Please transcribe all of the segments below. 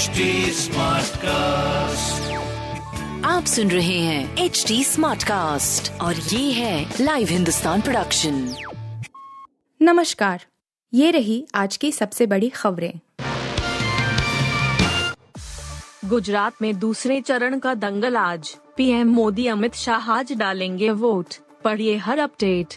HD cast आप सुन रहे हैं एच डी स्मार्ट कास्ट और ये है लाइव हिंदुस्तान प्रोडक्शन नमस्कार ये रही आज की सबसे बड़ी खबरें। गुजरात में दूसरे चरण का दंगल आज। पीएम मोदी अमित शाह आज डालेंगे वोट पढ़िए हर अपडेट।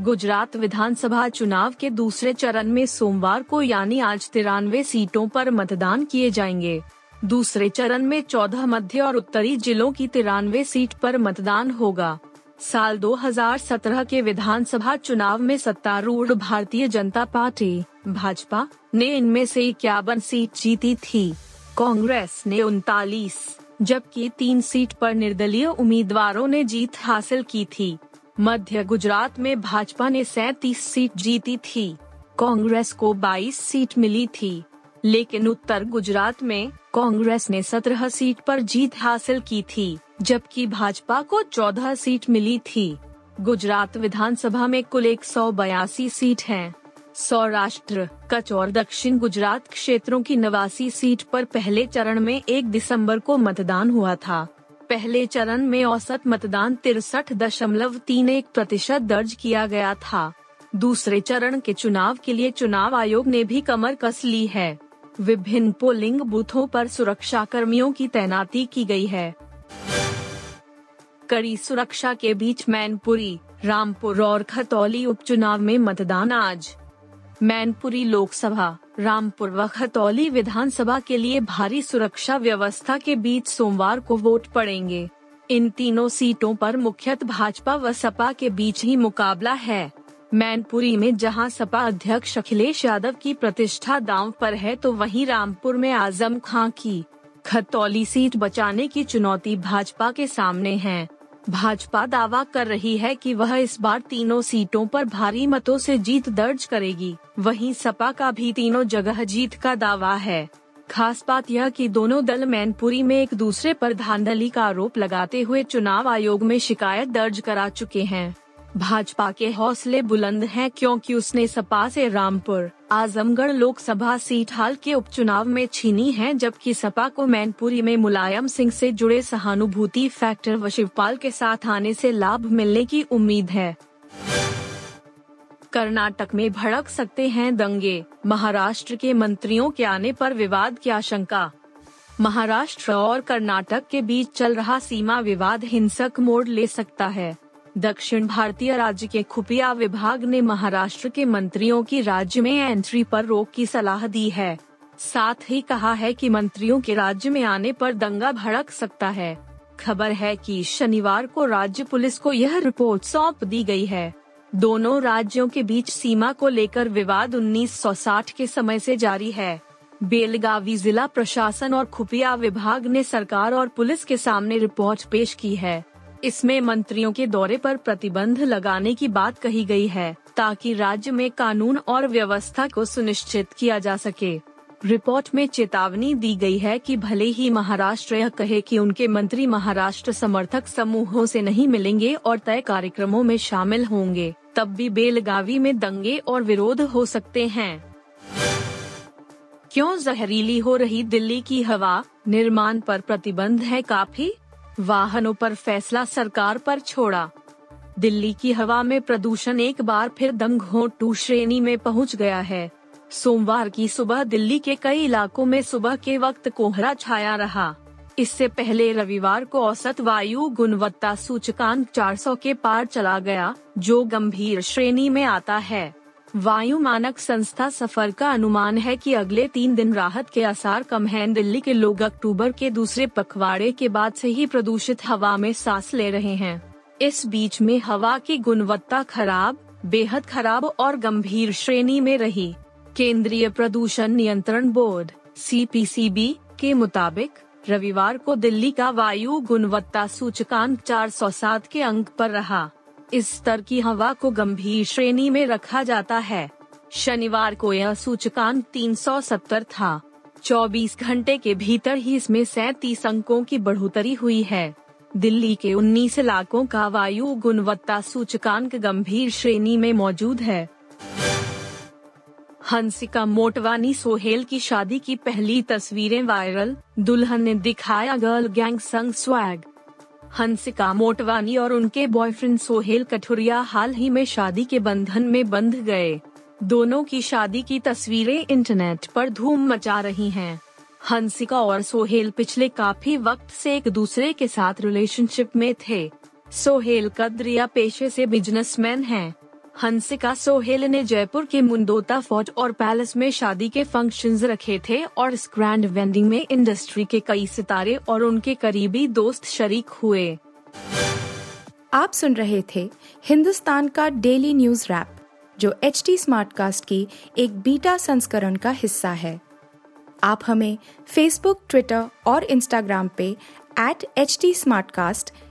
गुजरात विधानसभा चुनाव के दूसरे चरण में सोमवार को यानी आज तिरानवे सीटों पर मतदान किए जाएँगे। दूसरे चरण में 14 मध्य और उत्तरी जिलों की तिरानवे सीट पर मतदान होगा। साल 2017 के विधानसभा चुनाव में सत्तारूढ़ भारतीय जनता पार्टी, भाजपा, ने इनमें से इक्यावन सीट जीती थी। कांग्रेस ने उनतालीस, जबकि तीन सीट पर निर्दलीय उम्मीदवारों ने जीत हासिल की थी। मध्य गुजरात में भाजपा ने सैतीस सीट जीती थी। कांग्रेस को 22 सीट मिली थी। लेकिन उत्तर गुजरात में कांग्रेस ने 17 सीट पर जीत हासिल की थी, जबकि भाजपा को 14 सीट मिली थी। गुजरात विधानसभा में कुल एक सौ बयासी सीट हैं। सौराष्ट्र, कच्छ और दक्षिण गुजरात क्षेत्रों की नवासी सीट पर पहले चरण में एक दिसंबर को मतदान हुआ था। पहले चरण में औसत मतदान तिरसठ दशमलव तीन एक प्रतिशत दर्ज किया गया था। दूसरे चरण के चुनाव के लिए चुनाव आयोग ने भी कमर कस ली है। विभिन्न पोलिंग बूथों पर सुरक्षा कर्मियों की तैनाती की गई है। कड़ी सुरक्षा के बीच मैनपुरी, रामपुर और खतौली उपचुनाव में मतदान आज। मैनपुरी लोकसभा, रामपुर व खतौली विधानसभा के लिए भारी सुरक्षा व्यवस्था के बीच सोमवार को वोट पड़ेंगे। इन तीनों सीटों पर मुख्यत भाजपा व सपा के बीच ही मुकाबला है। मैनपुरी में जहाँ सपा अध्यक्ष अखिलेश यादव की प्रतिष्ठा दांव पर है तो वहीं रामपुर में आज़म खां की खतौली सीट बचाने की चुनौती भाजपा के सामने है। भाजपा दावा कर रही है कि वह इस बार तीनों सीटों पर भारी मतों से जीत दर्ज करेगी। वहीं सपा का भी तीनों जगह जीत का दावा है। खास बात यह कि दोनों दल मैनपुरी में एक दूसरे पर धांधली का आरोप लगाते हुए चुनाव आयोग में शिकायत दर्ज करा चुके हैं। भाजपा के हौसले बुलंद हैं क्योंकि उसने सपा से रामपुर, आजमगढ़ लोकसभा सीट हाल के उपचुनाव में छीनी है, जबकि सपा को मैनपुरी में मुलायम सिंह से जुड़े सहानुभूति फैक्टर व शिवपाल के साथ आने से लाभ मिलने की उम्मीद है। कर्नाटक में भड़क सकते हैं दंगे, महाराष्ट्र के मंत्रियों के आने पर विवाद की आशंका। महाराष्ट्र और कर्नाटक के बीच चल रहा सीमा विवाद हिंसक मोड़ ले सकता है। दक्षिण भारतीय राज्य के खुफिया विभाग ने महाराष्ट्र के मंत्रियों की राज्य में एंट्री पर रोक की सलाह दी है। साथ ही कहा है कि मंत्रियों के राज्य में आने पर दंगा भड़क सकता है। खबर है कि शनिवार को राज्य पुलिस को यह रिपोर्ट सौंप दी गई है। दोनों राज्यों के बीच सीमा को लेकर विवाद 1960 के समय से जारी है। बेलगावी जिला प्रशासन और खुफिया विभाग ने सरकार और पुलिस के सामने रिपोर्ट पेश की है। इसमें मंत्रियों के दौरे पर प्रतिबंध लगाने की बात कही गई है, ताकि राज्य में कानून और व्यवस्था को सुनिश्चित किया जा सके। रिपोर्ट में चेतावनी दी गई है कि भले ही महाराष्ट्र यह कहे कि उनके मंत्री महाराष्ट्र समर्थक समूहों से नहीं मिलेंगे और तय कार्यक्रमों में शामिल होंगे, तब भी बेलगावी में दंगे और विरोध हो सकते हैं। क्यों जहरीली हो रही दिल्ली की हवा? निर्माण पर प्रतिबंध है काफ़ी? वाहनों पर फैसला सरकार पर छोड़ा। दिल्ली की हवा में प्रदूषण एक बार फिर दंग टू श्रेणी में पहुँच गया है। सोमवार की सुबह दिल्ली के कई इलाकों में सुबह के वक्त कोहरा छाया रहा। इससे पहले रविवार को औसत वायु गुणवत्ता सूचकांक 400 के पार चला गया, जो गंभीर श्रेणी में आता है। वायु मानक संस्था सफ़र का अनुमान है कि अगले तीन दिन राहत के आसार कम हैं। दिल्ली के लोग अक्टूबर के दूसरे पखवाड़े के बाद से ही प्रदूषित हवा में सांस ले रहे हैं। इस बीच में हवा की गुणवत्ता खराब, बेहद खराब और गंभीर श्रेणी में रही। केंद्रीय प्रदूषण नियंत्रण बोर्ड सीपीसीबी के मुताबिक, रविवार को दिल्ली का वायु गुणवत्ता सूचकांक 407 के अंक पर रहा। इस स्तर की हवा को गंभीर श्रेणी में रखा जाता है। शनिवार को यह सूचकांक 370 था। 24 घंटे के भीतर ही इसमें सैतीस अंकों की बढ़ोतरी हुई है। दिल्ली के 19 इलाकों का वायु गुणवत्ता सूचकांक गंभीर श्रेणी में मौजूद है। हंसिका मोटवानी सोहेल की शादी की पहली तस्वीरें वायरल। दुल्हन ने दिखाया गर्ल गैंग संग स्वैग। हंसिका मोटवानी और उनके बॉयफ्रेंड सोहेल कठुरिया हाल ही में शादी के बंधन में बंध गए दोनों की शादी की तस्वीरें इंटरनेट पर धूम मचा रही हैं। हंसिका और सोहेल पिछले काफ़ी वक्त से एक दूसरे के साथ रिलेशनशिप में थे सोहेल कदरिया पेशे से बिजनेसमैन हैं। हंसिका सोहेल ने जयपुर के मुंडोता फोर्ट और पैलेस में शादी के फ़ंक्शंस रखे थे और इस ग्रैंड वेंडिंग में इंडस्ट्री के कई सितारे और उनके करीबी दोस्त शरीक हुए। आप सुन रहे थे हिंदुस्तान का डेली न्यूज़ रैप जो एच टी स्मार्टकास्ट की एक बीटा संस्करण का हिस्सा है। आप हमें फेसबुक ट्विटर और इंस्टाग्राम पे एट एच टी